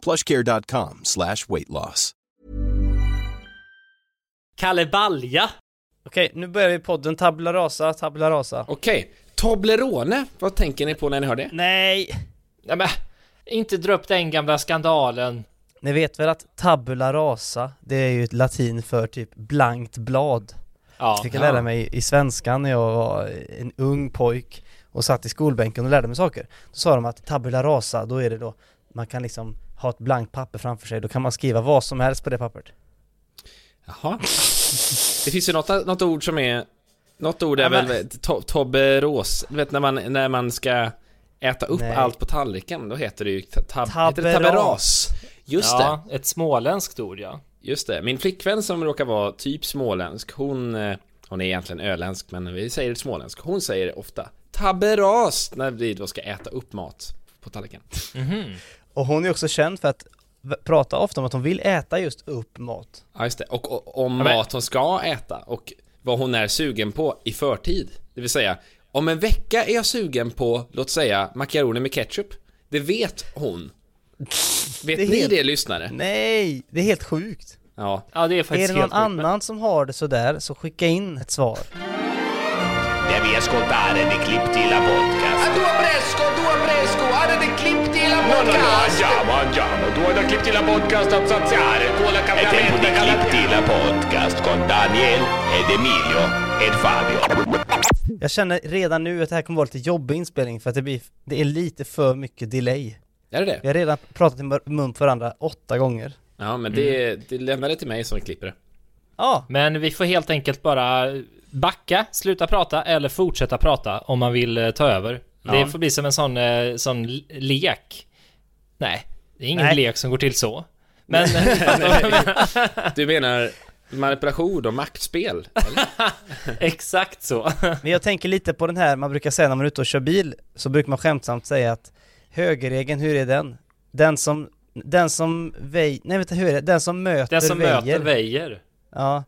plushcare.com slash weight loss. Kalle Balja! Okej, nu börjar vi podden Tabula Rasa, Tabula Rasa. Okej, Toblerone, vad tänker ni på när ni hör det? Nej! Nej men, inte dra upp den gamla skandalen. Ni vet väl att Tabula Rasa, det är ju ett latin för typ blankt blad. Ja, fick jag ja. lära mig i svenskan när jag var en ung pojk och satt i skolbänken och lärde mig saker. Då sa de att tabula rasa, då är det då, man kan liksom ha ett blankt papper framför sig, då kan man skriva vad som helst på det pappret. Jaha. Det finns ju något, något ord som är... Något ord är Ja, men- väl to, tobberos, du vet när man, när man ska äta upp Nej. allt på tallriken, då heter det ju tab, det taberas. Just det, ja, ett småländskt ord ja. just det. Min flickvän som råkar vara typ småländsk, hon... eh, Hon är egentligen öländsk, men vi säger småländsk. Hon säger ofta taberas när vi då ska äta upp mat på tallriken. Och hon är också känd för att prata ofta om att hon vill äta just upp mat. Ja, just det. Och, och om Ja, men- mat hon ska äta och vad hon är sugen på i förtid. Det vill säga, om en vecka är jag sugen på, låt säga, makaroner med ketchup. Det vet hon. Vet Det är ni helt- det lyssnare? Nej, det är helt sjukt. Ja. Ja, det är Är faktiskt det någon annan som har det sådär, så skicka in ett svar. Devi ascoltare The Cliptila Podcast. Fresco, a tua fresco, are the clip di la No, no, no, podcast. andiamo, andiamo. Tu hai da Cliptila Podcast a saziare. Tu hai da È tempo di Cliptila Podcast con Daniel ed Emilio ed Fabio. Jag känner redan nu att det här kommer vara lite jobbig inspelning för att det blir, det är lite för mycket delay. Är det det? Vi har redan pratat i mun på varandra åtta gånger. Ja, men det, Mm. det lämnar det till mig som klipper det. Ja, Men vi får helt enkelt bara backa, sluta prata eller fortsätta prata om man vill eh, ta över. Ja. Det får bli som en sån, eh, sån lek. Nej, det är ingen Nej. lek som går till så. Men... eh, Du menar manipulation och maktspel? eller? Exakt så. men jag tänker lite på den här, man brukar säga när man är ute och kör bil, så brukar man skämtsamt säga att högerregeln, hur är den? Den som, den som väj, nej vänta hur är det? Den som möter Den som väjer. möter väjer. Ja,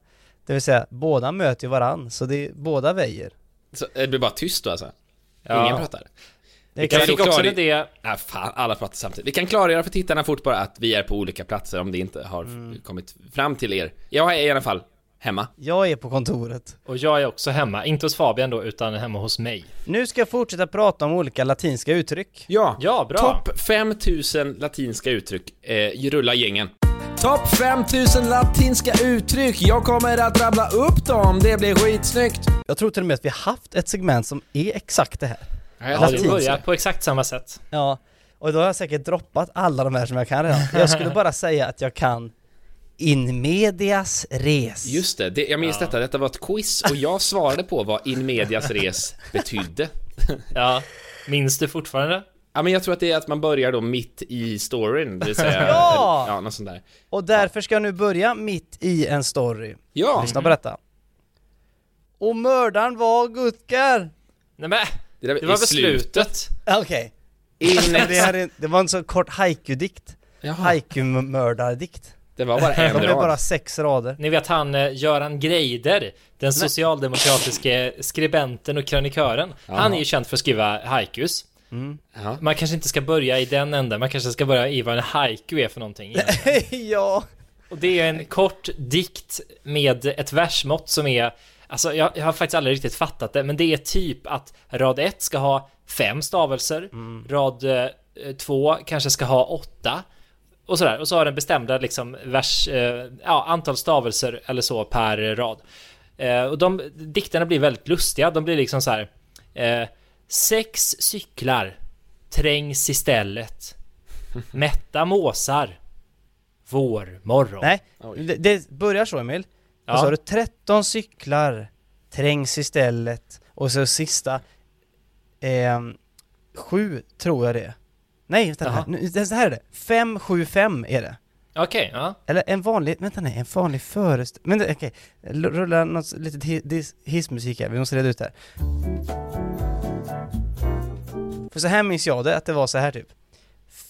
det vill säga båda möter ju varann, så det är, båda väjer. Så, det blir bara tyst då alltså? Ja. Ingen pratar? Det kan Jag vi fick också en idé. Nej, fan, alla pratar samtidigt. Vi kan klargöra för tittarna fort bara att vi är på olika platser om det inte har Mm. kommit fram till er. Jag är i alla fall hemma. Jag är på kontoret. Och jag är också hemma. Inte hos Fabian då, utan hemma hos mig. Nu ska jag fortsätta prata om olika latinska uttryck. Ja, Ja, bra. Topp 5000 latinska uttryck. Eh, rulla gängen. Topp 5000 latinska uttryck. Jag kommer att rabbla upp dem. Det blir skitsnyggt. Jag tror till och med att vi har haft ett segment som är exakt det här. Ja, det Latinska. börjar på exakt samma sätt. Ja, och då har jag säkert droppat alla de här som jag kan redan. Jag skulle bara säga att jag kan in medias res. Just det, det jag minns detta. Detta var ett quiz och jag svarade på vad in medias res betydde. Ja. Minns du fortfarande? Ja, men jag tror att det är att man börjar då mitt i storyn, det vill säga... Ja! Ja, något sånt där. Och därför ska jag nu börja mitt i en story. Ja! Lyssna på detta. Och mördaren var Gutgar! Nej men, Det, där det var beslutet. Okej. In... Det, här är, det var en så kort haiku-dikt. Haiku-mördardikt. det var bara en De är rad. bara sex rader. Ni vet han eh, Göran Greider, den socialdemokratiske skribenten och krönikören. Han är ju känd för att skriva haikus. Ja. Man kanske inte ska börja i den änden, man kanske ska börja i vad en haiku är för någonting. ja. Och det är en kort dikt med ett versmått som är Alltså jag, jag har faktiskt aldrig riktigt fattat det, men det är typ att rad 1 ska ha fem stavelser, rad 2 kanske ska ha åtta och sådär. Och så har den bestämda liksom vers, eh, ja, antal stavelser eller så per rad. Eh, och de dikterna blir väldigt lustiga, de blir liksom så här. Eh, sex cyklar trängs istället. Mätta måsar. Vårmorgon. Nej, det, det börjar så Emil. Ja. Och så har du 13 cyklar, trängs istället. Och så sista, ehm, sju tror jag det är. Nej, vänta, Jaha. nu, det, så här är det. 575 är det. Okej, ja. Eller en vanlig, vänta nej, en vanlig föreställning, men okej, L- rulla något litet hissmusik här, vi måste reda ut det här. För så här minns jag det, att det var så här typ.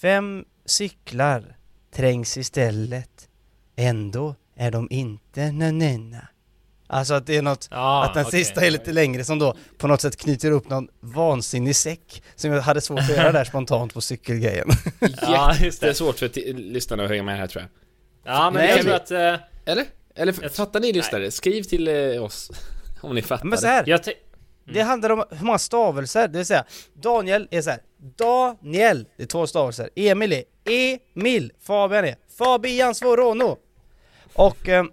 Fem cyklar trängs istället, ändå är de inte nanena. Alltså att det är något, Ja, att den okej. sista är lite längre som då på något sätt knyter upp någon vansinnig säck som jag hade svårt att göra där spontant på cykelgrejen. Ja, just Det är det. svårt för lyssnarna att hänga med här tror jag. Ja, men Nej, jag tror att... eh, Eller? Eller fattar ni lyssnare? Skriv till eh, oss om ni fattar. Men så här, Det handlar om hur många stavelser, det vill säga Daniel är så här. Daniel, det är två stavelser. Emil är Emil. Fabian är Fabian Svorono. Och eh,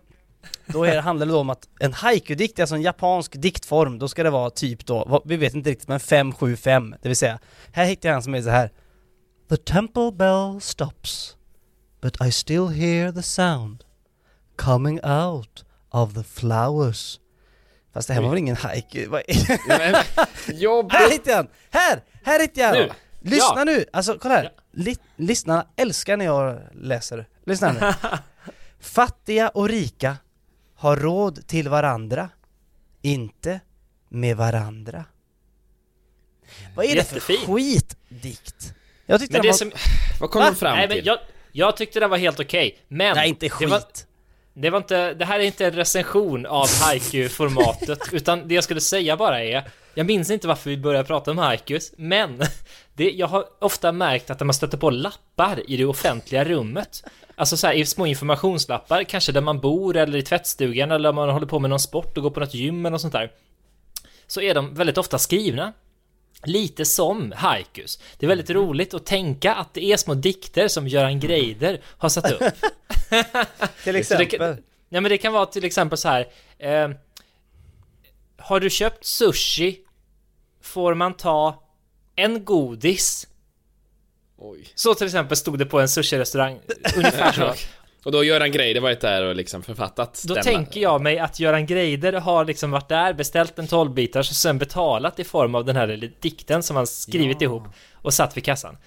då är handlar det då om att en haiku-dikt alltså en japansk diktform, då ska det vara typ då, vi vet inte riktigt men 575, det vill säga Här hittar jag en som är så här. The temple bell stops But I still hear the sound Coming out of the flowers Fast det här var väl ingen haiku? Vad är- Men, jobb! här hittade jag den! Här! Här hittade jag den! Nu. Lyssna Ja. nu! Alltså kolla här! Lyssnarna älskar när jag läser. Lyssna nu. Fattiga och rika har råd till varandra, inte med varandra. Vad är det för Jättefin. skitdikt? Jag tyckte Men den det var... som... Vad kom Va? de fram Nej, men till? jag, jag tyckte det var helt okej, men... Nej, inte Det var, skit! Det var inte... Det här är inte en recension av haiku-formatet, utan det jag skulle säga bara är... Jag minns inte varför vi började prata om haikus, men det, jag har ofta märkt att när man stöter på lappar i det offentliga rummet, alltså så här i små informationslappar, kanske där man bor eller i tvättstugan eller om man håller på med någon sport och går på något gym eller något sånt där, så är de väldigt ofta skrivna lite som haikus. Det är väldigt roligt att tänka att det är små dikter som Göran Greider har satt upp. Till exempel. kan, ja, men det kan vara till exempel så här. Eh, har du köpt sushi får man ta en godis. Oj. Så till exempel stod det på en sushi-restaurang. Ungefär så. Och då Göran Greider varit där och liksom författat Då denna. tänker jag mig att Göran Greider har liksom varit där, beställt en 12-bitars och sen betalat i form av den här dikten som han skrivit ihop och satt vid kassan.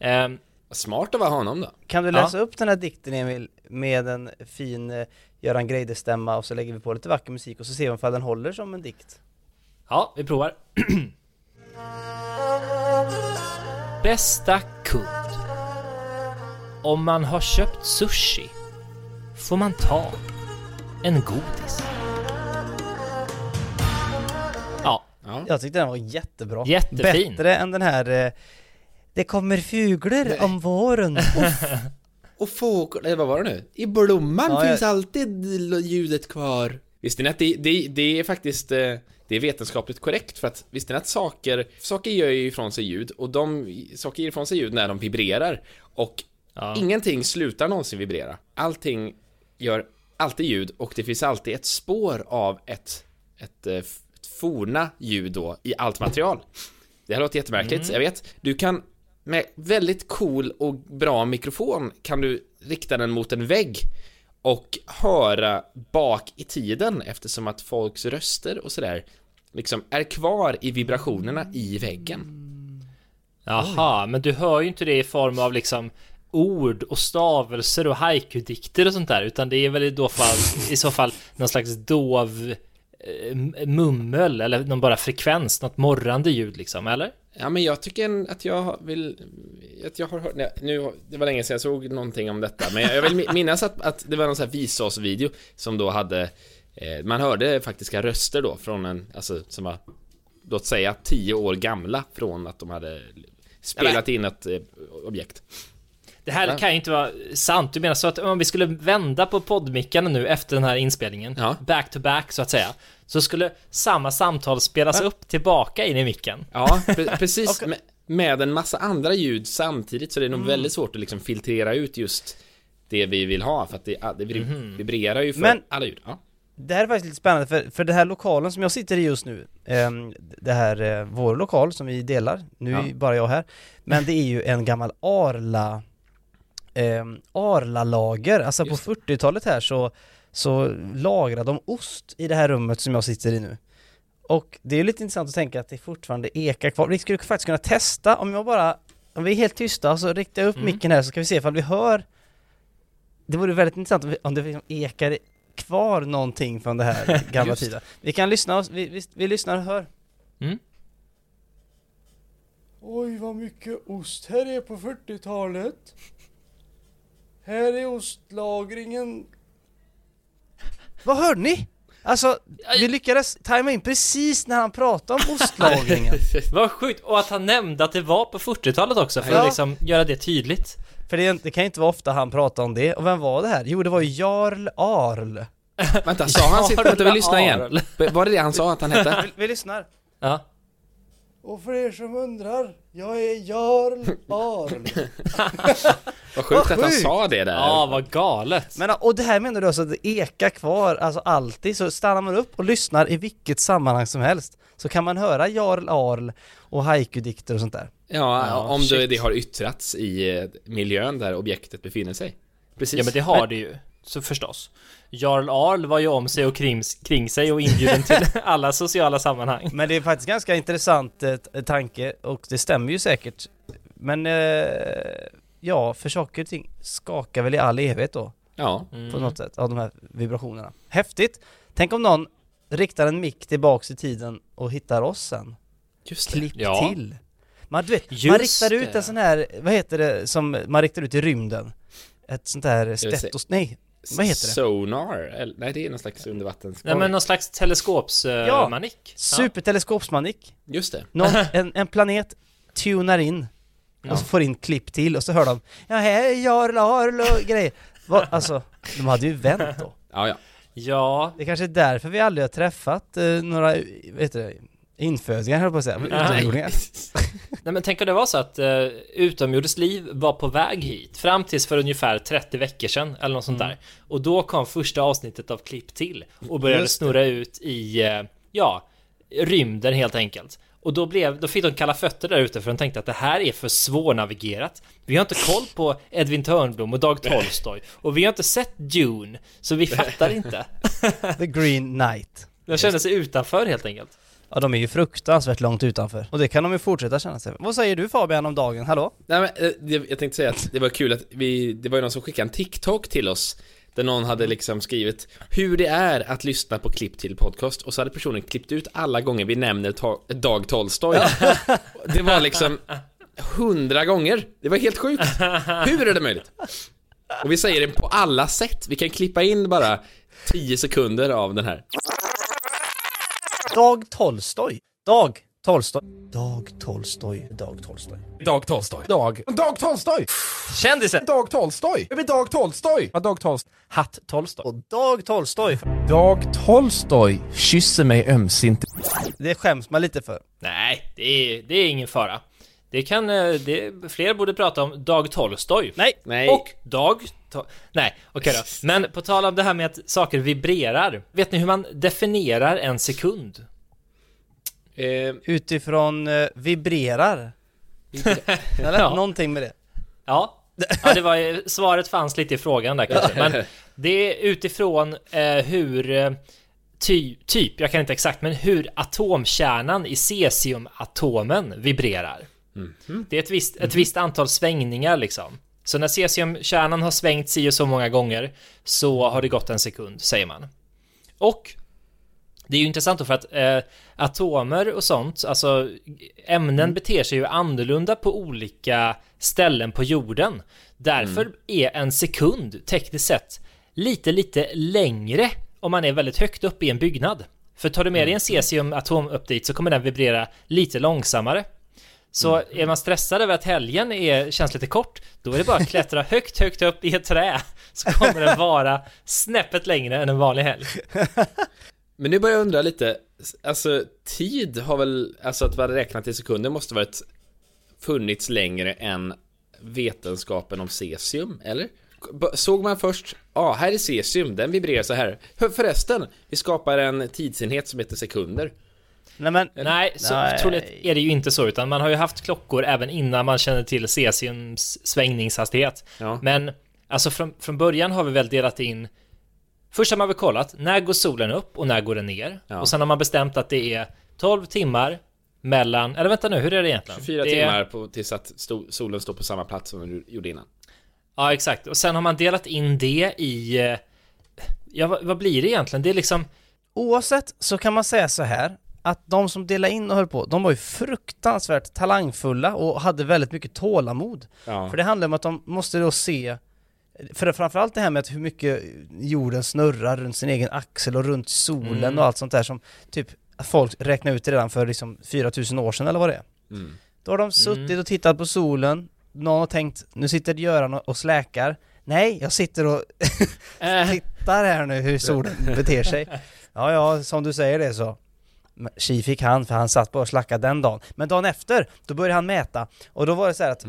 Ehm, Smart att vara honom då. Kan du Ja. läsa upp den här dikten Emil, med en fin eh, Göran Greider-stämma och så lägger vi på lite vacker musik och så ser vi om den håller som en dikt. Ja, vi provar. Bästa kund. Om man har köpt sushi får man ta en godis. Ja, Ja. Jag tyckte den var jättebra. Jättefin. Bättre än den här eh, Det kommer fuglar om våren. Och fåglar, vad var det nu? I blomman Ja, finns jag- alltid ljudet kvar. Visste ni att det, det, det är faktiskt eh, det är vetenskapligt korrekt för att visste ni att saker, saker gör ju ifrån sig ljud och de, saker ger ifrån sig ljud när de vibrerar och Ja. ingenting slutar någonsin vibrera. Allting gör alltid ljud och det finns alltid ett spår av ett, ett, eh, ett forna ljud då i allt material. Det här låter jättemärkligt, jag vet. Du kan med väldigt cool och bra mikrofon kan du rikta den mot en vägg och höra bak i tiden eftersom att folks röster och sådär liksom är kvar i vibrationerna i väggen. Jaha, men du hör ju inte det i form av liksom ord och stavelser och haiku-dikter och sånt där, utan det är väl i, då fall, i så fall någon slags dov eh, mummel eller någon bara frekvens, något morrande ljud liksom, eller? Ja men jag tycker att jag vill Att jag har hört nej, nu, Det var länge sedan jag såg någonting om detta Men jag vill mi- minnas att, att det var någon sån här Vsauce-video Som då hade eh, Man hörde faktiska röster då från en Alltså som var Låt säga tio år gamla från att de hade Spelat in ett eh, objekt Det här Ja. kan ju inte vara sant. Du menar så att om vi skulle vända på poddmickarna nu efter den här inspelningen, Ja. back to back så att säga, så skulle samma samtal spelas upp tillbaka in i micken. Ja, pre- precis med, med en massa andra ljud samtidigt Så det är nog väldigt svårt att liksom filtrera ut just Det vi vill ha för att det, det vibr- vibrerar ju för Men- alla ljud ja. Det här är faktiskt lite spännande för, för det här lokalen som jag sitter i just nu ehm, Det här, eh, vår lokal som vi delar, nu är Ja. bara jag här Men det är ju en gammal Arla um, Arla-lager, alltså Just på 40-talet här så Så lagrade de ost i det här rummet som jag sitter i nu Och det är lite intressant att tänka att det fortfarande ekar kvar Vi skulle faktiskt kunna testa om jag bara Om vi är helt tysta så riktar jag upp Mm. micken här så ska vi se ifall vi hör det vore väldigt intressant om, vi- om det liksom ekar kvar någonting från det här gamla tiden. Vi kan lyssna, oss- vi, vi, vi lyssnar och hör. Mm. Oj vad mycket ost här är på 40-talet. Här är ostlagringen. Vad hörde ni? Alltså, vi lyckades tajma in precis när han pratade om ostlagringen. Vad sjukt! Och att han nämnde att det var på 40-talet också, för Ja. att liksom göra det tydligt. För det, det kan ju inte vara ofta han pratar om det. Och vem var det här? Jo, det var ju Jarl Arl. Vänta, sa han sitt? Vänta, vi lyssnar igen. Var det det han sa att han hette? Vi, vi lyssnar. Ja. Och för er som undrar, jag är Jarl Arl. Vad sjukt att han sa det där. Ja, vad galet. Men och det här menar du alltså att det ekar kvar, alltså alltid, så stannar man upp och lyssnar i vilket sammanhang som helst så kan man höra Jarl Arl och haiku-dikter och sånt där. Ja, Ja, om shit. det har yttrats i eh, miljön där objektet befinner sig. Precis. Ja men det har det ju, så förstås. Jarl Arl var ju om sig och kring, kring sig och inbjuden till alla sociala sammanhang. Men det är faktiskt ganska intressant eh, t- tanke och det stämmer ju säkert. Men eh, ja, för saker och ting skakar väl i all evighet då Ja, på Mm. något sätt av de här vibrationerna. Häftigt! Tänk om någon riktar en mick tillbaks i tiden och hittar oss sen. just det. Klipp Ja. till! Man, du vet, man riktar ut en sån här, vad heter det, som man riktar ut i rymden? Ett sånt här stetos... Nej, vad heter det? Sonar? Eller, nej, det är någon slags undervattens... Nej men någon slags teleskopsmanik. Superteleskopsmanik. Just det. Någon, en, en planet tunar in och så får in klipp till och så hör de Ja är Jarl Arl och grejer. Va, alltså, de hade ju vänt då. Ja, ja. Ja, Det kanske är därför vi aldrig har träffat eh, några, vet du, infödingar höll jag på att säga, utomjordingar. nej men tänk om det var så att uh, utomjordiskt liv var på väg hit fram tills för ungefär 30 veckor sedan eller något sånt där. Och då kom första avsnittet av Klipp till och började snurra ut i, eh, ja, rymden helt enkelt. Och då, blev, då fick de kalla fötter där ute för de tänkte att det här är för svårnavigerat. Vi har inte koll på Edvin Törnblom och Dag Tolstoy och vi har inte sett Dune, så vi fattar inte. The Green Knight. De kände sig utanför helt enkelt. Ja de är ju fruktansvärt långt utanför. Och det kan de ju fortsätta känna sig. Vad säger du Fabian om dagen? Hallå? Nej, men, eh, jag tänkte säga att det var kul att vi, det var ju någon som skickade en TikTok till oss där någon hade liksom skrivit hur det är att lyssna på klipp till podcast och så hade personen klippt ut alla gånger vi nämner to- Dag Tolstoy. Det var liksom hundra gånger. Det var helt sjukt. Hur är det möjligt? Och vi säger det på alla sätt. Vi kan klippa in bara 10 sekunder av den här. Dag Tolstoy. Dag Tolstoy. Dag Tolstoy. Dag Tolstoy. Dag Tolstoy. Dag. Dag Tolstoy! Kändisen! Dag! Jag vill Dag Tolstoy! Ja, Dag Tolstoy. Hatt Tolstoy. Och Dag Tolstoy. Dag Tolstoy kysser mig ömsint. Det skäms man lite för. Nej, det är, det är ingen fara. Det kan, eh, det, fler borde prata om Dag Tolstoy. Nej. Nej. Och Dag... To- Nej, okej då. Men på tal om det här med att saker vibrerar. Vet ni hur man definierar en sekund? Eh, Utifrån eh, vibrerar. Eller? Ja. Någonting med det. Ja, ja det var, svaret fanns lite i frågan där kanske. Men det är utifrån eh, hur... Eh, ty, typ, jag kan inte exakt, men hur atomkärnan i cesiumatomen vibrerar. Det är ett visst, ett visst antal svängningar liksom. Så när cesiumkärnan har svängt si och så många gånger så har det gått en sekund, säger man. Och det är ju intressant då för att eh, atomer och sånt, alltså ämnen beter sig ju annorlunda på olika ställen på jorden. Därför är en sekund tekniskt sett lite, lite längre om man är väldigt högt upp i en byggnad. För tar du med dig en cesiumatom upp dit så kommer den vibrera lite långsammare. Så är man stressad över att helgen är, känns lite kort, då är det bara att klättra högt, högt upp i ett trä. Så kommer den vara snäppet längre än en vanlig helg. Men nu börjar jag undra lite, alltså tid har väl, alltså att vara räknat i sekunder måste varit funnits längre än vetenskapen om cesium, eller? Såg man först, ja ah, här är cesium, den vibrerar så här. Förresten, vi skapar en tidsenhet som heter sekunder. Nej men, Nej, så Nej. troligt är det ju inte så, utan man har ju haft klockor även innan man känner till cesiums svängningshastighet. Ja. Men alltså från, från början har vi väl delat in Först har man väl kollat, när går solen upp och när går den ner? Ja. Och sen har man bestämt att det är 12 timmar mellan, eller vänta nu, hur är det egentligen? 24 det är, timmar på, tills att sto, solen står på samma plats som du gjorde innan. Ja, exakt. Och sen har man delat in det i... eh, Ja, vad, vad blir det egentligen? Det är liksom... Oavsett så kan man säga så här att de som delade in och höll på, de var ju fruktansvärt talangfulla och hade väldigt mycket tålamod. Ja. För det handlar om att de måste då se för framförallt det här med att hur mycket jorden snurrar runt sin egen axel och runt solen Mm. och allt sånt där som typ folk räknade ut redan för liksom 4000 år sedan eller vad det är. Mm. Då har de suttit och tittat på solen, någon har tänkt nu sitter Göran och släkar. Nej, jag sitter och Eh, tittar här nu hur solen beter sig. Ja, ja, som du säger det så. Tji fick han, för han satt bara och slackade den dagen. Men dagen efter, då började han mäta. Och då var det så här att,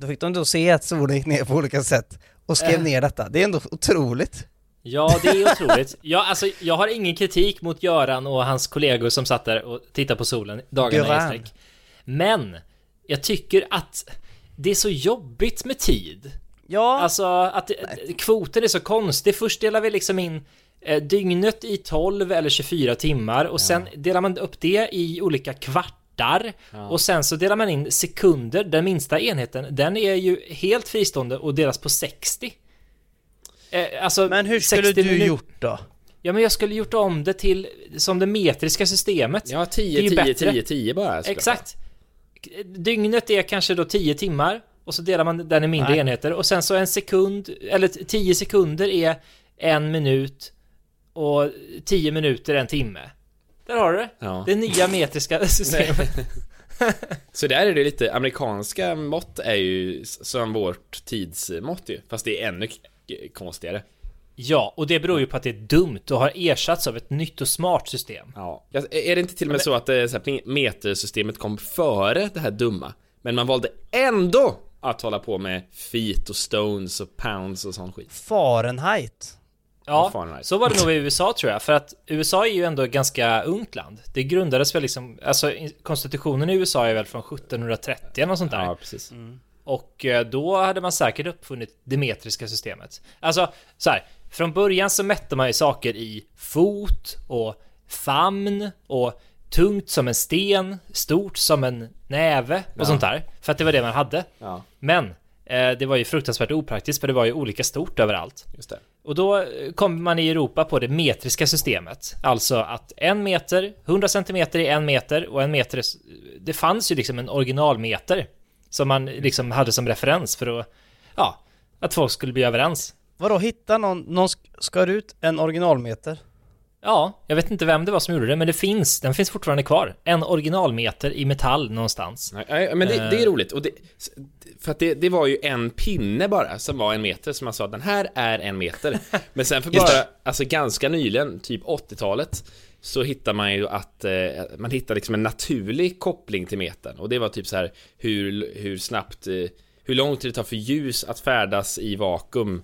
då fick de då se att solen gick ner på olika sätt. Och skrev Äh. ner detta. Det är ändå otroligt. ja, det är otroligt. Ja, alltså, jag har ingen kritik mot Göran och hans kollegor som satt där och tittade på solen dagarna i sträck. Men, jag tycker att det är så jobbigt med tid. Ja, Alltså att eh, kvoten är så konstig. Först delar vi liksom in dygnet i 12 eller 24 timmar och sen delar man upp det i olika kvartar och sen så delar man in sekunder. Den minsta enheten, den är ju helt fristående och delas på 60. Eh, alltså, men hur skulle 60 du minut- gjort då? Ja, men jag skulle gjort om det till som det metriska systemet. Ja, Det är 10, ju 10, bättre. 10, 10 bara. Exakt. Dygnet är kanske då 10 timmar och så delar man den i mindre Nej. enheter och sen så en sekund, eller 10 sekunder är en minut och 10 minuter en timme. Där har du det. Ja. Det nya metriska systemet. Så där är det lite, amerikanska mått är ju som vårt tidsmått ju, fast det är ännu konstigare. Ja, och det beror ju på att det är dumt och har ersatts av ett nytt och smart system. Ja. Är det inte till och med så att det, så här, metersystemet kom före det här dumma? Men man valde ändå att hålla på med feet och stones och pounds och sån skit. Fahrenheit. Ja, Fahrenheit. så var det nog i USA tror jag, för att USA är ju ändå ett ganska ungt land. Det grundades väl liksom, alltså konstitutionen i USA är väl från 1730 eller något sånt där. Ja, precis. Och eh, då hade man säkert uppfunnit det metriska systemet. Alltså, så här, från början så mätte man ju saker i fot och famn och tungt som en sten, stort som en näve och sånt där. För att det var det man hade. Ja, Men eh, det var ju fruktansvärt opraktiskt för det var ju olika stort överallt. just det. Och då eh, kommer man i Europa på det metriska systemet. Alltså att en meter, 100 centimeter är en meter och en meter är, Det fanns ju liksom en originalmeter som man liksom hade som referens för att, ja, att folk skulle bli överens. Vadå, hitta någon, någon skar ut en originalmeter? Ja, jag vet inte vem det var som gjorde det, men det finns, den finns fortfarande kvar. En originalmeter i metall någonstans. Nej, men det, det är roligt. Och det, för att det, det var ju en pinne bara som var en meter, som man sa den här är en meter. Men sen för bara, alltså ganska nyligen, typ 80-talet, så hittar man ju att eh, man hittar liksom en naturlig koppling till metern. Och det var typ så här hur, hur snabbt, eh, hur lång tid det tar för ljus att färdas i vakuum.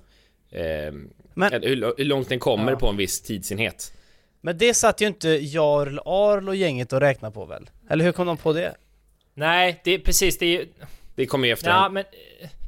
Eh, Men- hur, hur långt den kommer på en viss tidsenhet. Men det satt ju inte Jarl Arl och gänget och räknade på väl? Eller hur kom de på det? Nej, det är precis, det är ju... Det kommer ju efter Ja, en- men...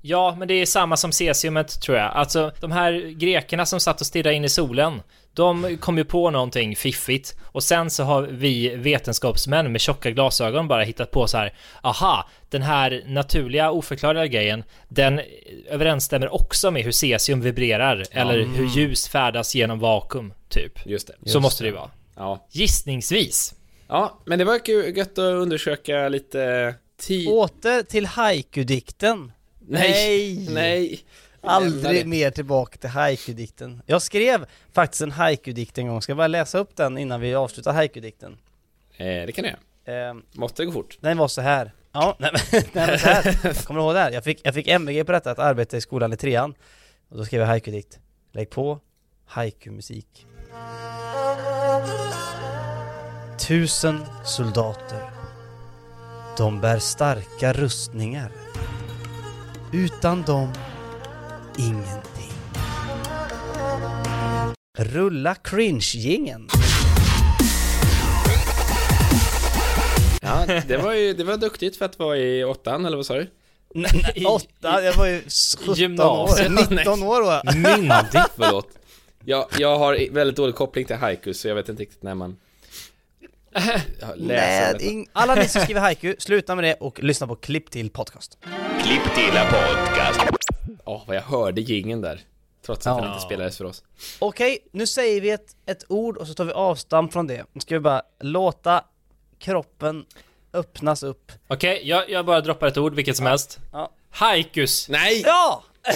Ja, men det är samma som cesiumet tror jag. Alltså, de här grekerna som satt och stirrade in i solen, de kom ju på någonting fiffigt. Och sen så har vi vetenskapsmän med tjocka glasögon bara hittat på så här, aha, den här naturliga oförklarliga grejen, den överensstämmer också med hur cesium vibrerar, eller hur ljus färdas genom vakuum, typ. Just det. Så måste det ju vara. Ja. Gissningsvis. Ja, men det var kul- gött att undersöka lite tid... Åter till haiku-dikten. Nej! Nej! Aldrig mer tillbaka till haiku-dikten. Jag skrev faktiskt en haiku-dikt en gång, ska jag bara läsa upp den innan vi avslutar haiku-dikten? Eh, det kan jag göra. Ehm, Måste gå fort. den var så här. Ja, nej men, nej, men så här. Kommer du ihåg det här? Jag fick, jag fick MVG på detta, att arbeta i skolan i trean. Och då skrev jag haiku-dikt. Lägg på haiku-musik. Tusen soldater. De bär starka rustningar. Utan dem, ingenting. Rulla cringe-gingen. Ja, det var ju det var duktigt för att vara i åttan, eller vad sa du? Åtta, jag var ju 17 år, Gymnasiet. 19 år var jag. Myndig. Förlåt. Jag, jag har väldigt dålig koppling till haiku, så jag vet inte riktigt när man... Nej, ing- alla ni som skriver haiku, sluta med det och lyssna på Klipp till podcast. Klipp till podcast. Åh, vad jag hörde gingen där. Trots att Ja. den inte spelades för oss. Okej, nu säger vi ett, ett ord och så tar vi avstamp från det. Nu ska vi bara låta kroppen öppnas upp. Okej, jag, jag bara droppar ett ord, vilket som helst. Ja. Haikus. Nej! Ja!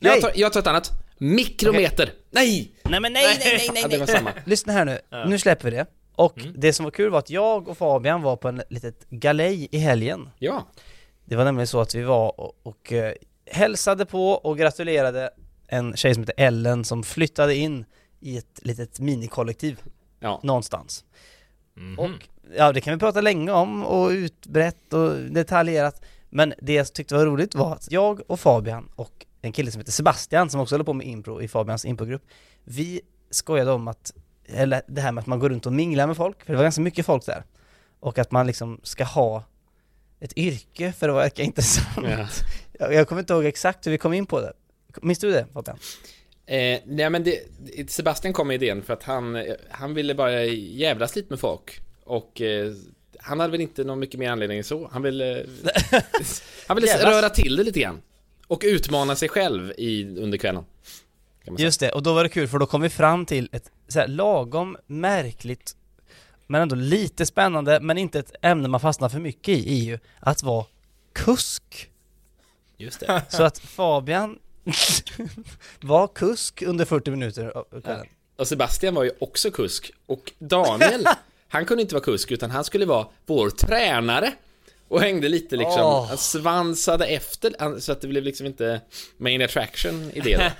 Jag tar, jag tar ett annat. Mikrometer. Nej! Nej men nej, nej, nej, nej, Ja, det var nej. samma. Lyssna här nu, nu släpper vi det. Och det som var kul var att jag och Fabian var på en litet galej i helgen. Ja. Det var nämligen så att vi var och, och eh, hälsade på och gratulerade en tjej som heter Ellen som flyttade in i ett litet minikollektiv Ja. någonstans. Och ja, det kan vi prata länge om och utbrett och detaljerat. Men det jag tyckte var roligt var att jag och Fabian och en kille som heter Sebastian som också håller på med impro i Fabians improgrupp. Vi skojade om att, eller det här med att man går runt och minglar med folk, för det var ganska mycket folk där. Och att man liksom ska ha ett yrke för att verka intressant. Ja. Jag, jag kommer inte ihåg exakt hur vi kom in på det. Minns du det Fabian? Eh, nej men det, Sebastian kom med idén för att han, han ville bara jävlas lite med folk. Och eh, han hade väl inte någon mycket mer anledning än så. Han ville, han ville Jävlas. röra till det lite grann. Och utmana sig själv i, under kvällen. Just det, och då var det kul för då kom vi fram till ett så lagom märkligt men ändå lite spännande, men inte ett ämne man fastnar för mycket i, är ju att vara kusk. Just det. Så att Fabian var kusk under 40 minuter kvällen. Och Sebastian var ju också kusk. Och Daniel, han kunde inte vara kusk utan han skulle vara vår tränare. Och hängde lite liksom, Åh. han svansade efter, så att det blev liksom inte main attraction i det.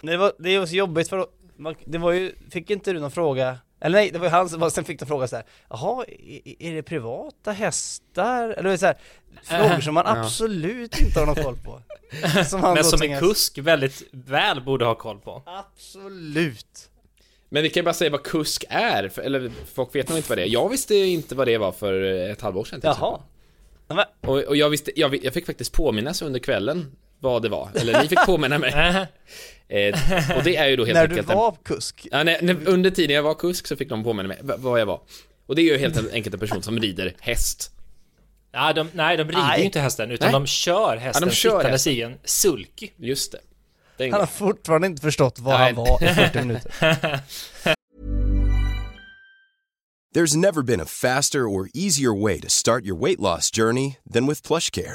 Det var, det var så jobbigt för det var ju, fick inte du någon fråga eller nej, det var ju han som sen fick du fråga så här. Jaha, är, det privata hästar? Eller så här, frågor som man Ja. absolut inte har någon koll på. Som han Men som en kusk väldigt väl borde ha koll på. Absolut. Men vi kan ju bara säga vad kusk är, för, eller folk vet nog inte vad det är. Jag visste inte vad det var för ett halvår sedan till Jaha. Och, och jag visste, jag, jag fick faktiskt påminnas under kvällen vad det var, eller ni fick påminna mig. Eh, och det är ju då helt när du enkelt en- var kusk? Ja, när, när, under tiden jag var kusk så fick de påminna mig vad jag var. Och det är ju helt enkelt en person som rider häst. Ja, de, nej, de rider Nej. ju inte hästen, utan Nej. de kör hästen Ja, de kör sittandes hästen. i en sulky. Just det. Den Han har fortfarande inte förstått vad Nej. han var i 40 minuter. There's never been a faster or easier way to start your weight loss journey than with PlushCare.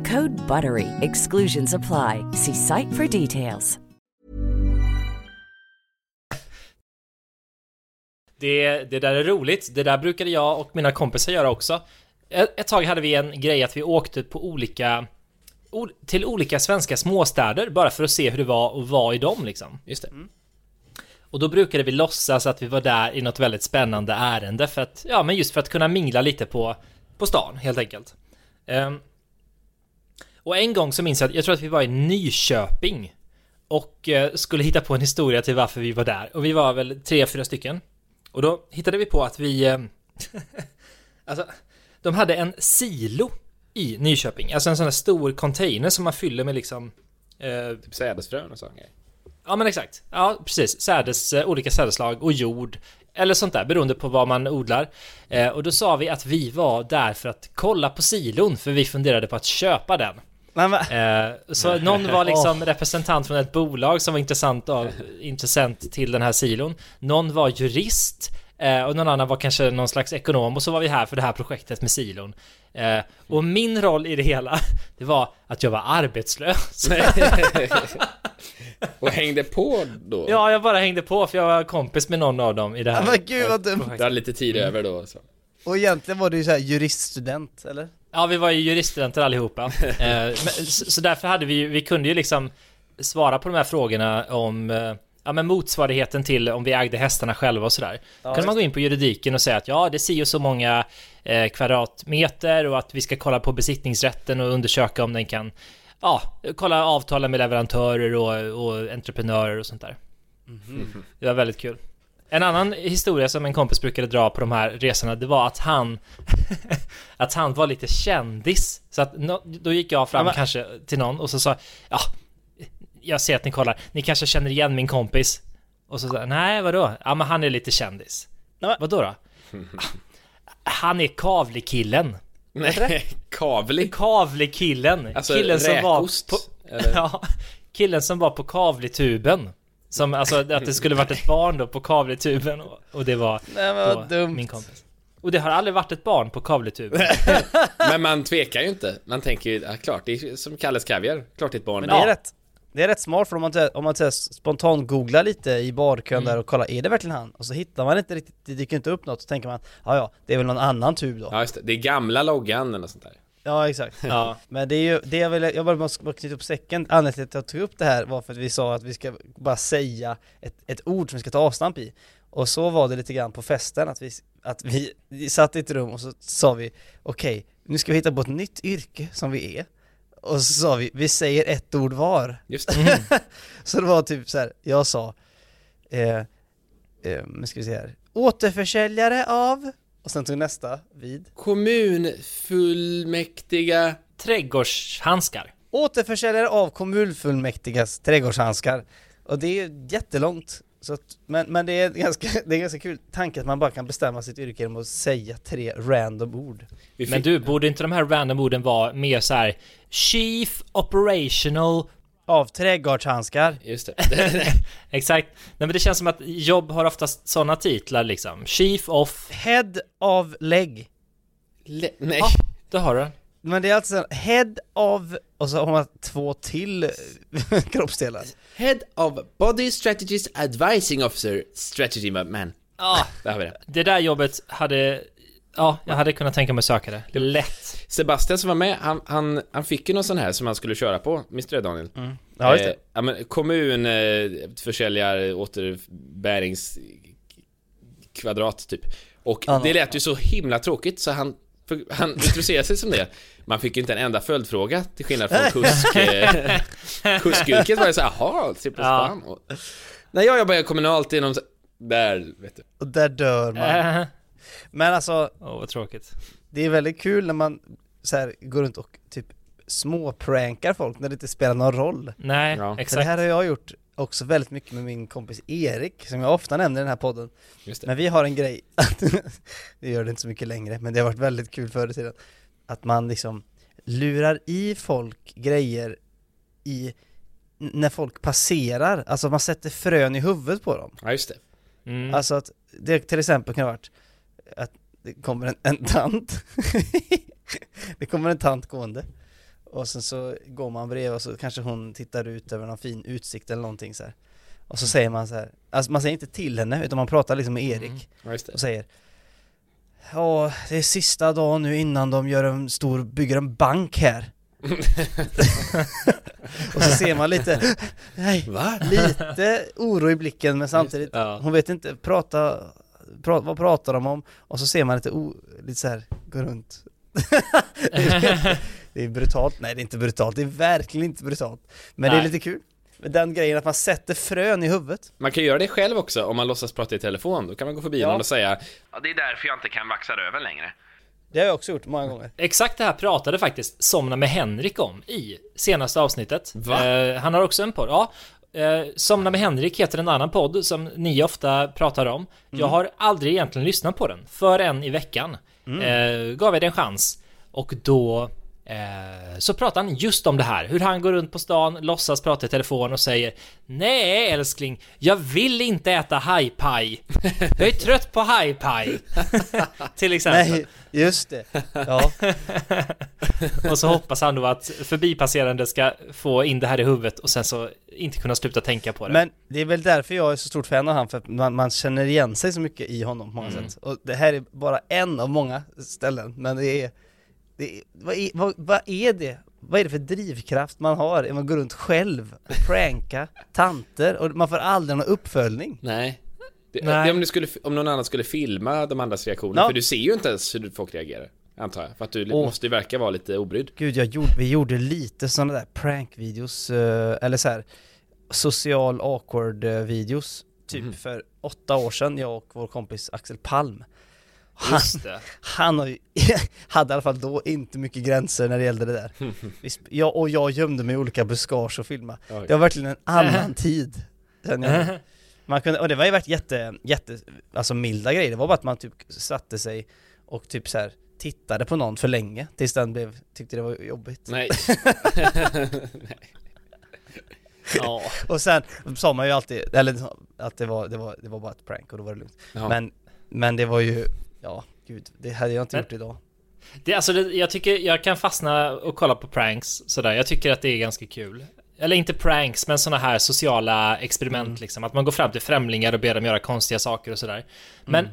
Code BUTTERY. Exclusions apply. See site for details. Det, det där är roligt, det där brukade jag och mina kompisar göra också. Ett, ett tag hade vi en grej att vi åkte på olika till olika svenska småstäder bara för att se hur det var att vara i dem liksom. Just det. Och då brukade vi låtsas att vi var där i något väldigt spännande ärende för att, ja men just för att kunna mingla lite på, på stan helt enkelt. Ehm, och en gång så minns jag att, jag tror att vi var i Nyköping och eh, skulle hitta på en historia till varför vi var där. Och vi var väl tre, fyra stycken. Och då hittade vi på att vi... Eh, alltså, de hade en silo i Nyköping. Alltså en sån här stor container som man fyller med liksom... Eh, Typ sädesfrön och sånt. Ja men exakt. Ja precis. Sädes, eh, olika sädesslag och jord. Eller sånt där beroende på vad man odlar. Eh, och då sa vi att vi var där för att kolla på silon för vi funderade på att köpa den. Men, men, Eh, så någon var liksom representant från ett bolag som var intressant, av, intressant till den här silon. Någon var jurist eh, och någon annan var kanske någon slags ekonom och så var vi här för det här projektet med silon. Eh, och min roll i det hela, det var att jag var arbetslös. Och hängde på då? Ja, jag bara hängde på för jag var kompis med någon av dem i det här. Men gud vad dumt! Du hade lite tid över då så. Och egentligen var du ju såhär juriststudent, eller? Ja, vi var ju juriststudenter allihopa. eh, så, därför hade vi vi kunde ju liksom svara på de här frågorna om eh, Ja men motsvarigheten till om vi ägde hästarna själva och sådär. Då kunde man gå in på juridiken och säga att ja, det ser ju så många eh, kvadratmeter och att vi ska kolla på besittningsrätten och undersöka om den kan Ja, kolla avtalen med leverantörer och, och entreprenörer och sånt där. Det var väldigt kul. En annan historia som en kompis brukade dra på de här resorna, det var att han Att han var lite kändis. Så att då gick jag fram Ja, kanske till någon och så sa Ja Jag ser att ni kollar, ni kanske känner igen min kompis Och så sa nej vadå? Ja men han är lite kändis Ja, Vadå då? Han är Kavli-killen Nej, kavlig. Kavli-killen! Alltså killen som var räkost. på, eller? Ja, killen som var på Kavli-tuben Som alltså att det skulle varit ett barn då på Kavli-tuben och, och det var Nej men vad dumt! min kompis Och det har aldrig varit ett barn på Kavli-tuben Men man tvekar ju inte. Man tänker ju, ja, klart, det är som Kalles Kaviar. Klart det är ett barn. Men det är Ja. rätt Det är rätt smart för om man, om man spontant googlar lite i barkön där och kollar, är det verkligen han? Och så hittar man inte riktigt, det dyker inte upp något, så tänker man, ja ja, det är väl någon annan tub då Ja, just det. Det är gamla loggan eller sånt där. Ja exakt. Ja, Men det är ju, det jag vill, jag bara måste bara knyta upp säcken, anledningen till att jag tog upp det här var för att vi sa att vi ska bara säga ett, ett ord som vi ska ta avstamp i. Och så var det lite grann på festen, att vi, att vi, vi satt i ett rum och så sa vi Okej, nu ska vi hitta på ett nytt yrke som vi är. Och så sa vi, vi säger ett ord var. Just det. Så det var typ så här, jag sa eh, eh, ska vi se här Återförsäljare av Och sen tog nästa vid. Kommunfullmäktiga. trädgårdshandskar. Återförsäljare av kommunfullmäktigas trädgårdshandskar. Och det är jättelångt så att, men, men det är ganska, det är ganska kul tanke att man bara kan bestämma sitt yrke genom att säga tre random ord. Men du, borde inte de här random orden vara mer så här Chief Operational Av trädgårdshandskar. Just det. Exakt. Nej men det känns som att jobb har oftast sådana titlar liksom. Chief of Head of leg. Le- nej. Ja, det har du. Men det är alltså Head of och så har man två till kroppsdelar. Head of Body Strategist Advising Officer Strategy Man. Ja, det där jobbet hade Ja, jag hade kunnat tänka mig att söka det Lätt Sebastian som var med, han, han, han fick ju någon sån här som han skulle köra på, Mr. Daniel. Ja just det Eh, ja men kommun, eh, försäljar, återbärings kvadrat typ. Och Ja, det lät ju så himla tråkigt så han, han introducerade sig som det. Man fick ju inte en enda följdfråga till skillnad från kusk, eh, kuskyrket var det så här, jaha, se på Ja. Och, när jag jobbade kommunalt inom, så- där, vet du. Och där dör man Men alltså vad tråkigt Det är väldigt kul när man så här, går runt och typ småprankar folk när det inte spelar någon roll Nej, Ja. För det exakt här har jag gjort också väldigt mycket med min kompis Erik, som jag ofta nämner i den här podden Just det. Men vi har en grej, det gör det inte så mycket längre, men det har varit väldigt kul förr i tiden Att man liksom lurar i folk grejer i när folk passerar, alltså man sätter frön i huvudet på dem Ja, just det. mm. Alltså att det till exempel kan ha varit att det kommer en, en tant Det kommer en tant gående Och sen så går man bredvid och så kanske hon tittar ut över någon fin utsikt eller någonting så här. Och så säger man så här, alltså man säger inte till henne utan man pratar liksom med Erik det. och säger Ja, det är sista dagen nu innan de gör en stor, bygger en bank här Och så ser man lite, nej, Va? lite oro i blicken men samtidigt, Ja. hon vet inte, prata, pra, vad pratar de om? Och så ser man lite, o, lite så här, gå runt Det är brutalt, nej det är inte brutalt, det är verkligen inte brutalt Men det är Nej. lite kul med den grejen att man sätter frön i huvudet Man kan göra det själv också om man låtsas prata i telefon. Då kan man gå förbi Ja. någon och säga Ja, det är därför jag inte kan vaxa röven längre. Det har jag också gjort många gånger Exakt det här pratade faktiskt Somna med Henrik om i senaste avsnittet. Va? Eh, han har också en podd. Ja, eh, Somna med Henrik heter en annan podd som ni ofta pratar om. Jag har aldrig egentligen lyssnat på den förrän i veckan. Eh, gav jag det en chans och då så pratar han just om det här, hur han går runt på stan, låtsas prata i telefon och säger Nej älskling, jag vill inte äta hajpaj. Jag är trött på hajpaj. Till exempel. Nej, just det. Ja, Och så hoppas han då att förbipasserande ska få in det här i huvudet och sen så inte kunna sluta tänka på det. men det är väl därför jag är så stort fan av han, för att man, man känner igen sig så mycket i honom på många Mm. sätt. Och det här är bara en av många ställen, men det är, det vad, är vad, vad är det? Vad är det för drivkraft man har? Man går runt själv och pranka tanter och man får aldrig någon uppföljning? Nej. Det, Nej. Om, du skulle, om någon annan skulle filma de andras reaktioner, Ja. för du ser ju inte ens hur folk reagerar. Antar jag. För att du Åh. måste ju verka vara lite obrydd. Gud, jag gjorde, vi gjorde lite sådana där prankvideos, eh, eller så här social awkward eh, videos, typ Mhm. för åtta år sedan, jag och vår kompis Axel Palm. Han, han har ju, hade i alla fall då inte mycket gränser när det gällde det där. Jag, och jag gömde mig i olika buskage och filma. Oj. Det var verkligen en annan tid. jag. Man kunde, och det var ju varit jätte, jätte, alltså milda grejer. Det var bara att man typ satte sig och typ så här tittade på någon för länge tills den blev, tyckte det var jobbigt. Nej. Ja. Och sen sa man ju alltid, eller att det var, det var, det var bara ett prank och då var det lugnt. Ja. Men, men det var ju, ja gud, det hade jag inte Men- gjort idag. Det, alltså, det, jag tycker jag kan fastna och kolla på pranks sådär. Jag tycker att det är ganska kul. Eller inte pranks, men såna här sociala experiment liksom. Att man går fram till främlingar och ber dem göra konstiga saker och sådär. Men,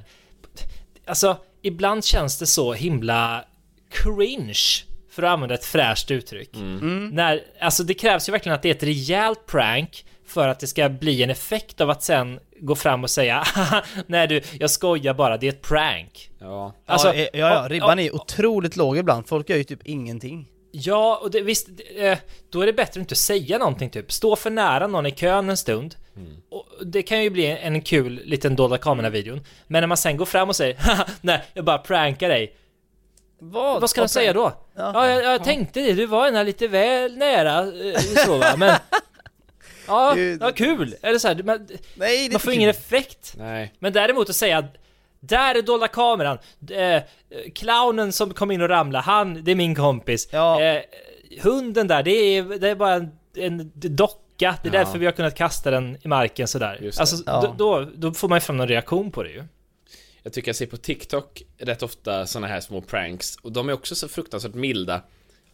alltså, ibland känns det så himla cringe, för att använda ett fräscht uttryck. När, alltså det krävs ju verkligen att det är ett rejält prank för att det ska bli en effekt av att sen gå fram och säga "Haha, Nej du, jag skojar bara, det är ett prank. Ja. Alltså, ja, ja, ja, ribban ja, är otroligt låg ibland, folk gör ju typ ingenting. Ja, och det, visst, eh, då är det bättre att inte säga någonting typ. Stå för nära någon i kön en stund. Och det kan ju bli en kul liten dolda kamera-videon. Men när man sen går fram och säger Haha, nej, jag bara prankar dig. Vad? Vad ska de säga då? Ja. Ja, jag, jag tänkte det, du var ena lite väl nära eh, så va, men... Ja, Gud. ja kul! Eller så här, man, Nej, det man får ingen kul. effekt. Nej. Men däremot att säga där är dolda kameran. Eh, clownen som kom in och ramlade, han, det är min kompis. Ja. Eh, hunden där, det är, det är bara en, en docka. Det är Ja. därför vi har kunnat kasta den i marken sådär. Just det. Alltså, Ja. då, då, då får man ju fram någon reaktion på det ju. Jag tycker jag ser på TikTok rätt ofta såna här små pranks och de är också så fruktansvärt milda.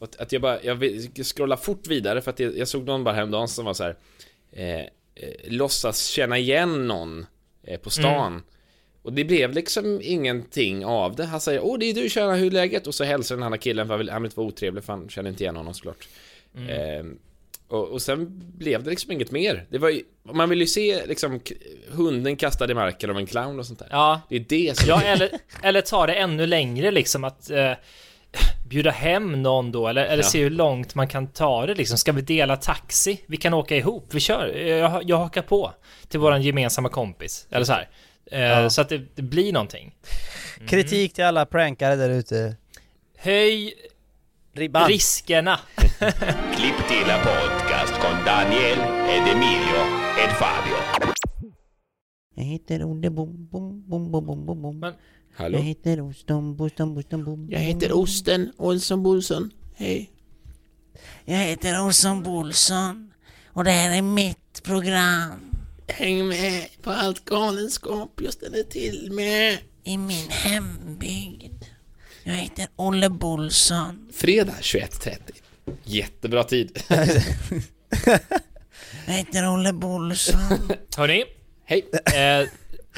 Att att jag bara, jag vill scrolla fort vidare för att jag, jag såg någon bara häromdagen som var så här. Eh, eh, låtsas känna igen någon eh, på stan. Och det blev liksom ingenting av det. Han säger åh det är du tjena, hur är läget? Och så hälsar den andra killen för han vill, han vill inte vara otrevlig för han känner inte igen honom såklart. Eh, och, och sen blev det liksom inget mer. Det var ju, man vill ju se liksom hunden kastad i marken av en clown och sånt där. Ja, Det är det som ja eller, eller ta det ännu längre liksom att eh, bjuda hem någon då, eller, eller Ja. se hur långt man kan ta det liksom. Ska vi dela taxi? Vi kan åka ihop, vi kör. Jag, jag hakar på till våran gemensamma kompis. Eller så här. Eh, Ja. Så att det, det blir någonting. Kritik till alla prankare där ute. Höj Ribban. riskerna. Klipp till la podcast con Daniel ed Emilio ed Fabio. Jag heter Olle Bom Bom Bom Bom Bom Bom Bom. Men- Hallå? Jag heter Ostom Bostom Bostom Bom Jag heter Osten Olsson Bolsson. Hej. Jag heter Olsson Bolsson och det här är mitt program Häng med på allt galenskap jag ställer till med. i min hembygd. Jag heter Olle Bolsson. Fredag 21.30. Jättebra tid. Jag heter Olle Bolsson. Hörni, Hej. eh,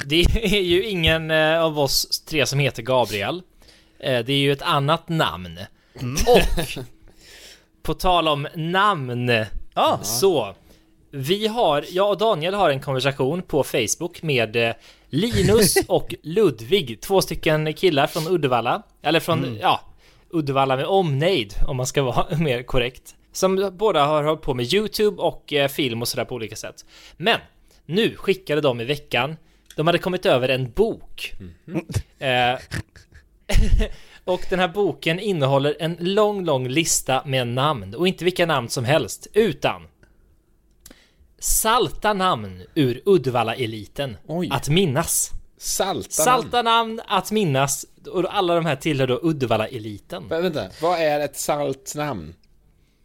det är ju ingen eh, av oss tre som heter Gabriel. Eh, det är ju ett annat namn. Och på tal om namn Ja. så vi har, jag och Daniel har en konversation på Facebook med eh, Linus och Ludvig, två stycken killar från Uddevalla, eller från, ja, Uddevalla med omnejd om man ska vara mer korrekt. Som båda har hållit på med YouTube och film och sådär på olika sätt. Men nu skickade de i veckan, de hade kommit över en bok. Eh, och den här boken innehåller en lång, lång lista med namn och inte vilka namn som helst, utan salta namn ur Uddevalla-eliten att minnas. Salta Salta namn att minnas och alla de här tillhör då Uddevalla-eliten. namn. Vänta, vad är ett salt namn?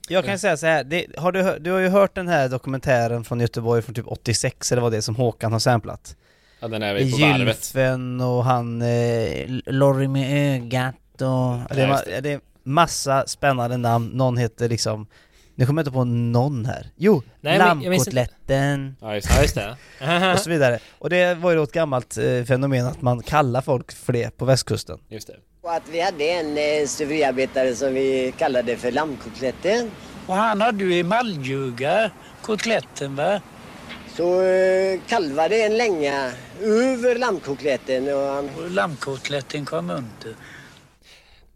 Jag kan säga så här, det, har du, du har ju hört den här dokumentären från Göteborg från typ 86 eller vad det är som Håkan har samplat. Ja, den är vi på varvet. Gylfen och han... Eh, Lorry med ögat och... det, är, det. det är massa spännande namn, någon heter liksom... Nu kommer jag inte på någon här. Jo, Nej, lammkotletten Ja, just Ja, just det. och så vidare. Och det var ju då ett gammalt eh, fenomen att man kallar folk för det på västkusten. Just det. Och att vi hade en eh, stuveriarbetare som vi kallade för lammkotletten. Och han hade ju emaljuga, kotletten va? Så eh, kalvade en länga över lammkotletten och han Och lammkotletten kom under.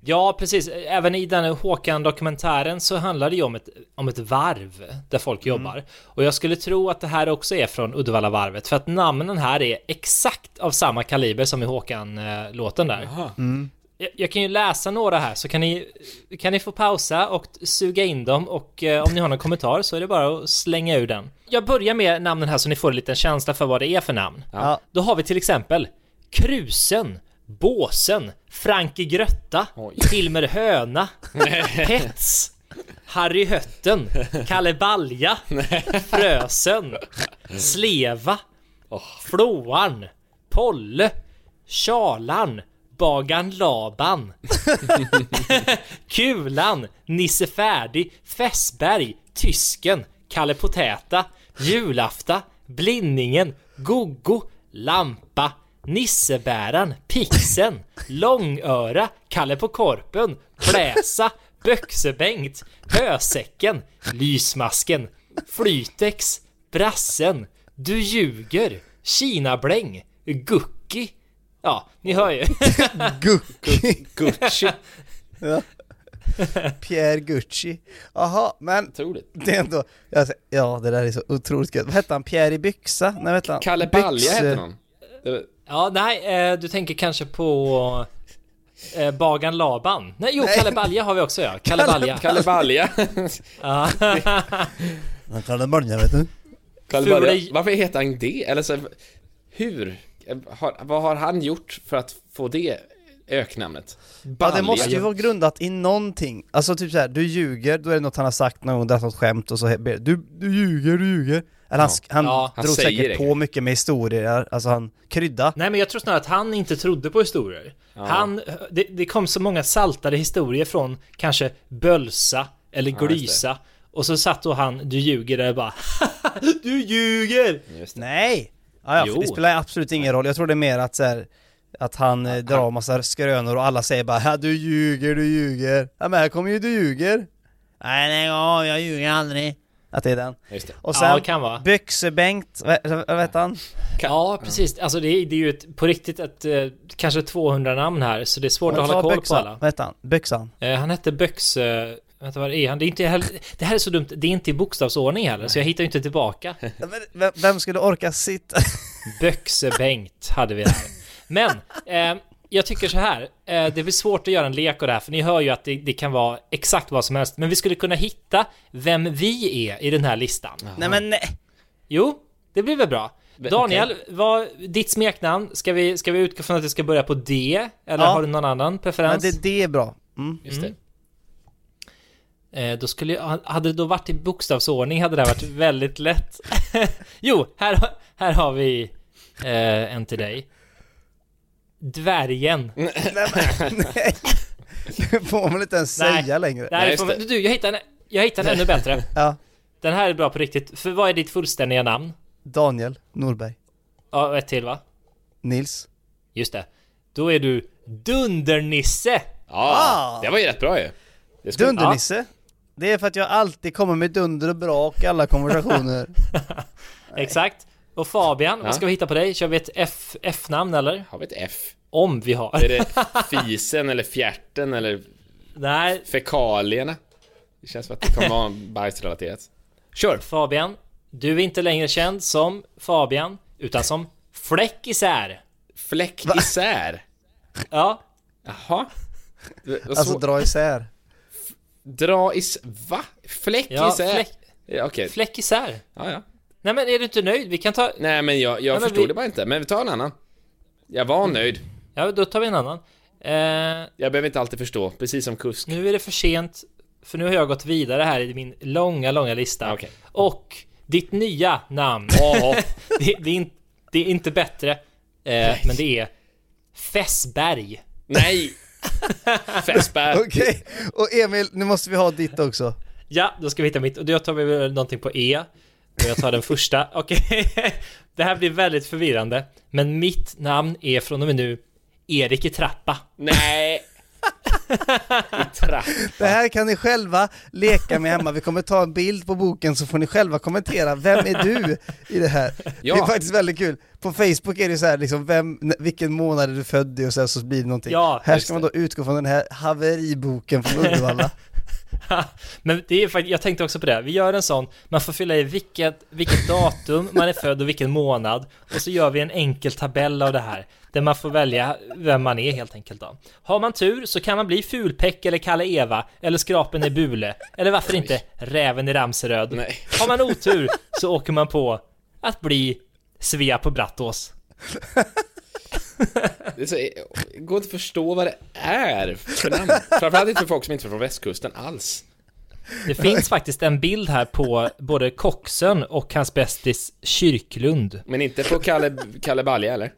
Ja, precis. Även i den här Håkan-dokumentären så handlar det ju om ett, om ett varv där folk jobbar. Och jag skulle tro att det här också är från Uddevallavarvet, för att namnen här är exakt av samma kaliber som i Håkan-låten där. Jag, jag kan ju läsa några här, så kan ni, kan ni få pausa och suga in dem och eh, om ni har någon kommentar så är det bara att slänga ur den. Jag börjar med namnen här så ni får en liten känsla för vad det är för namn. Ja. Då har vi till exempel Krusen, Båsen, Frankie Grötta, Hilmer Höna, Pets, Harry Hötten, Kalle Balja, Frösen, Sleva, Flåan, Polle, Charlan, Bagan Laban, Kulan, Nisse Färdig, Fässberg, Tysken, Kalle Potäta, Julafta, Blinningen, Goggo, Lampa, Nissebäran, Pixen, Långöra, Kalle på Korpen, Pläsa, Böxebengt, Hösäcken, Lysmasken, Flytex, Brassen, Du ljuger, Kinabläng, Gucki. Ja, ni hör ju. Gucci. Gucci. ja. Pierre Gucci. Jaha, men Otroligt. det är ändå... jag sä- Ja, det där är så otroligt gött. Vad hette han? Pierre i byxa? Nej, vad han? Kalle Balja Byx- hette någon. Var- Ja, nej, eh, du tänker kanske på eh, Bagan Laban. Nej, jo, Kalle Balja har vi också ja. Kalle Balja. Kalle Balja. Ja. Han Kalle Balja, vet du. Kalle Balja. Varför heter han det? Eller så, hur? Har, vad har han gjort för att få det öknamnet? Ja, det måste ju vara grundat i någonting. Alltså typ såhär, du ljuger, då är det något han har sagt någon gång, det är något skämt och så ber- du, du ljuger, du ljuger. Eller han, Ja. han Ja, han drog säkert det. på mycket med historier, alltså han krydda. Nej, men jag tror snarare att han inte trodde på historier. Han, det, det kom så många saltade historier från kanske Bölsa eller. Glysa. Och så satt då han, du ljuger där och bara Du ljuger! Nej! Ja, ja, för Jo. det spelar absolut ingen roll, jag tror det är mer att så här, att han eh, drar massa skrönor och alla säger bara ja, du ljuger, du ljuger. Ja men här kommer ju du ljuger. Nej, nej, ja, jag ljuger aldrig. Att det är den. Just det. Och Ja, sen det kan vara. Byxebengt, vad vet han? Ja, precis. Alltså det är, det är ju ett, på riktigt ett, eh, kanske 200 namn här, så det är svårt att hålla koll på alla. Vad heter han? Byxan? Eh, han hette Böx... Vänta, vad är han? Det är inte heller, Det här är så dumt, det är inte i bokstavsordning heller, så jag hittar ju inte tillbaka. Ja, men Vem, skulle orka sitta? Böxe-Bengt hade vi där. Men, eh, jag tycker så här. Eh, det blir svårt att göra en lek av det här, för ni hör ju att det, det kan vara exakt vad som helst. Men vi skulle kunna hitta vem vi är i den här listan. Nej men nej! Jo, det blir väl bra. Daniel, vad, ditt smeknamn, ska vi, ska vi utgå från att det ska börja på D? Eller Ja. har du någon annan preferens? det, det är bra. Mm. Just det. Eh, då skulle jag, hade det då varit i bokstavsordning hade det här varit väldigt lätt. jo, här, har- här har vi eh, en till dig. Dvärgen. Nej nej! Det får man inte ens Nej. säga längre. Nej, får, du, jag hittade en, jag hittade en ännu bättre. Ja, Den här är bra på riktigt. För vad är ditt fullständiga namn? Daniel Norberg. Ja, ett till va? Nils. Just det. Då är du Dundernisse! Ja, det var ju rätt bra ju. Skulle- Dundernisse. Det är för att jag alltid kommer med dunder och brak i alla konversationer. Exakt. Och Fabian, Ja. vad ska vi hitta på dig? Kör vi ett F, F-namn eller? Har vi ett F? Om vi har. Är det fisen eller fjärten eller Nej, fekalierna? Det känns som att det kommer vara bajsrelaterat. Kör! Fabian. Du är inte längre känd som Fabian, utan som Fläckisär. Fläck isär. Ja, Jaha. Alltså dra isär. Dra is... Va? Fläck ja isär? fläck, Ja, Okej. Fläckisär. Ja, ja. Nej men är du inte nöjd? Vi kan ta... Nej men jag, jag Ja, men förstod vi- det bara inte. Men vi tar en annan. Jag var nöjd. Ja, då tar vi en annan. Eh, Jag behöver inte alltid förstå, precis som kusk. nu är det för sent, för nu har jag gått vidare här i min långa, långa lista. Okej. Och ditt nya namn, Åh, det, det, är in, det är inte bättre, eh, men det är Fessberg. nej! Fässbär. Okej, och Emil, nu måste vi ha ditt också. Ja, då ska vi hitta mitt. Och då tar vi väl någonting på E. Och jag tar den första. Okej. Det här blir väldigt förvirrande. Men mitt namn är från och med nu Erik i trappa. Nej! Det här kan ni själva leka med hemma, vi kommer ta en bild på boken så får ni själva kommentera, vem är du i det här? Ja. Det är faktiskt väldigt kul. På Facebook är det så här liksom, vem, vilken månad är du född i och sen så blir det någonting. Ja, här ska man då utgå från den här haveriboken från Uddevalla. Men det är faktiskt, jag tänkte också på det. Vi gör en sån, man får fylla i vilket, vilket datum man är född och vilken månad. Och så gör vi en enkel tabell av det här. Där man får välja vem man är helt enkelt då. Har man tur så kan man bli Fulpeck eller Kalle Eva, eller Skrapen i Bule, eller varför inte Räven i Ramseröd. Nej. Har man otur så åker man på att bli Svea på Brattås. Det så, går inte att förstå vad det är för namn. Framförallt inte för folk som inte är från västkusten alls. Det finns faktiskt en bild här på både Koxön och hans bästis Kyrklund. Men inte på Kalle, Kalle Balja eller?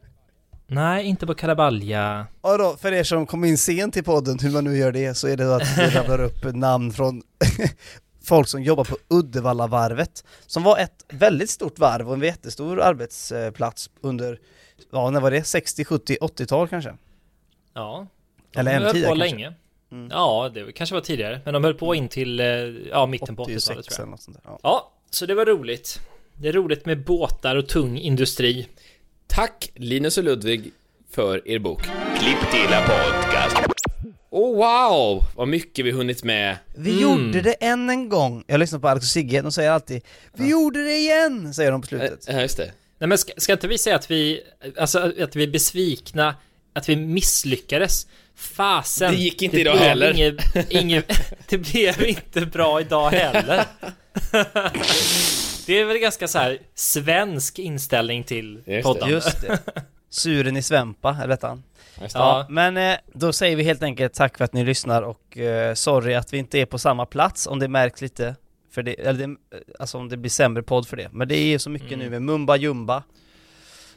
Nej, inte på Kalabalja. Och då, för er som kom in sent i podden, hur man nu gör det, så är det att vi rabblar upp namn från folk som jobbar på Uddevallavarvet, som var ett väldigt stort varv och en jättestor arbetsplats under, ja när var det? 60, 70, 80-tal kanske? Ja. Eller ännu tidigare på kanske. länge. Ja, det kanske var tidigare. Men de höll på in till, eh, ja, mitten på 80-talet 86 tror eller jag. något sånt där. Ja. Ja, så det var roligt. Det är roligt med båtar och tung industri. Tack Linus och Ludvig för er bok. Klipp till podcast. Oh wow! Vad mycket vi hunnit med. Vi gjorde det än en gång! Jag lyssnar på Alex och Sigge, de säger alltid Vi gjorde det igen! Säger de på slutet. Ja, just det. Nej men ska, ska inte vi säga att vi, alltså att vi är besvikna, att vi misslyckades? Fasen! Det gick inte idag blev heller. Inget, inget, det blev inte bra idag heller. det är väl ganska så här svensk inställning till Just det. podden. Just det. Suren i Svempa, eller han. Det. Ja, men eh, då säger vi helt enkelt tack för att ni lyssnar och eh, sorry att vi inte är på samma plats om det märks lite för det, eller det, alltså om det blir sämre podd för det. Men det är ju så mycket nu med Mumba Jumba.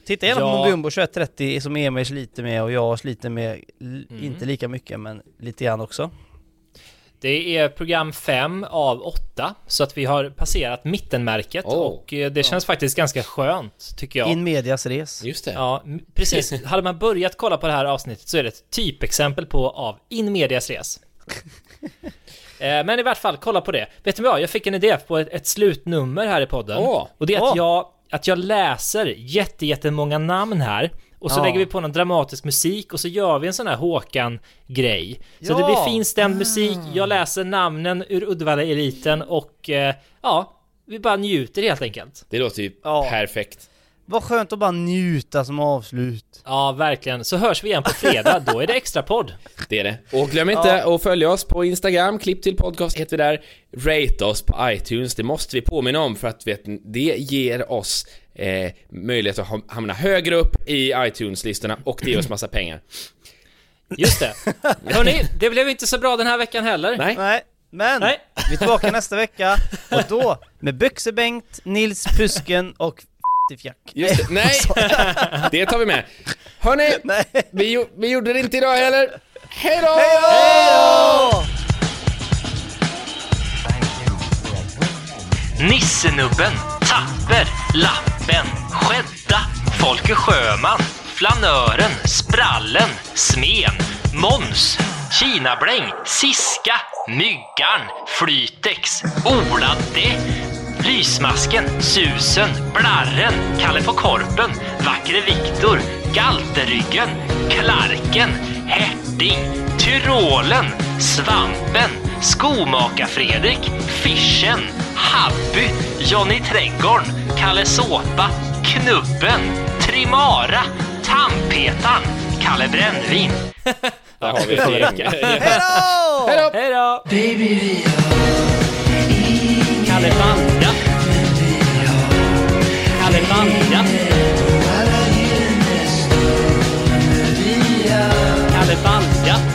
Titta gärna på Ja. Mumba Jumbo 2130 som Emil sliter med och jag sliter med, l- inte lika mycket men lite grann också. Det är program 5 av 8, så att vi har passerat mittenmärket Oh. och eh, det känns faktiskt ganska skönt, tycker jag. In medias res. Just det. Ja, precis. Hade man börjat kolla på det här avsnittet så är det ett typexempel på av in medias res. Eh, Men i vart fall, kolla på det. Vet du vad? Jag fick en idé på ett, ett slutnummer här i podden. Åh. och det är att, Åh. jag, att jag läser jätte, jättemånga namn här. Och så Ja. lägger vi på någon dramatisk musik och så gör vi en sån här Håkan-grej. Så Ja. det blir finstämd musik, jag läser namnen ur Uddevalla-eliten och eh, ja, vi bara njuter helt enkelt. Det låter ju Ja. perfekt. Vad skönt att bara njuta som avslut. Ja, verkligen. Så hörs vi igen på fredag, då är det extra podd. Det är det. Och glöm inte att följa oss på Instagram, klipp till podcast heter vi där. Rate oss på iTunes, det måste vi påminna om för att vet, det ger oss eh, möjlighet att ha- hamna högre upp i iTunes-listorna och det ger oss massa pengar. Just det. Hörni, det blev inte så bra den här veckan heller. Nej? Nej, men Nej. vi är tillbaka nästa vecka och då med Byxebengt, Nils Pusken och Fjäck. Just det. Nej! Det tar vi med. Hörni, Nej. vi, vi gjorde det inte idag heller. Hej då! Hejdå! Nissenubben, Tapper, Lappen, Skädda, Folke Sjöman, Flanören, Sprallen, Smen, Måns, Kinabläng, Siska, Myggan, Flytex, Oladde, Lysmasken, Susen, Blarren, Kalle på Korpen, Vackre Viktor, Galterryggen, Klarken, Herting, Tyrolen, Svampen, Skomaka-Fredrik, Fischen, Habby, Johnny Trädgården, Kalle Såpa, Knubben, Trimara, Tandpetaren, Kalle Brännvin. Där har vi ett gäng. Hejdå! Hejdå! Baby, Kalle Banda. Kalle Banda. Kalle Banda.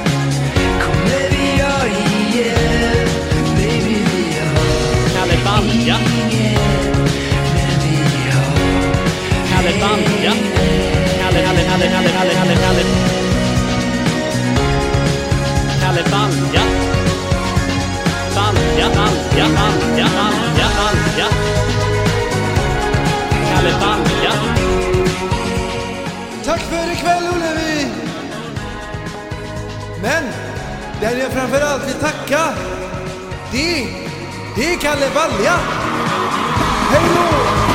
Kalle Balja. Tack för ikväll Ullevi! Men den jag framförallt vill tacka, det, det är Kalle Balja! Hej då!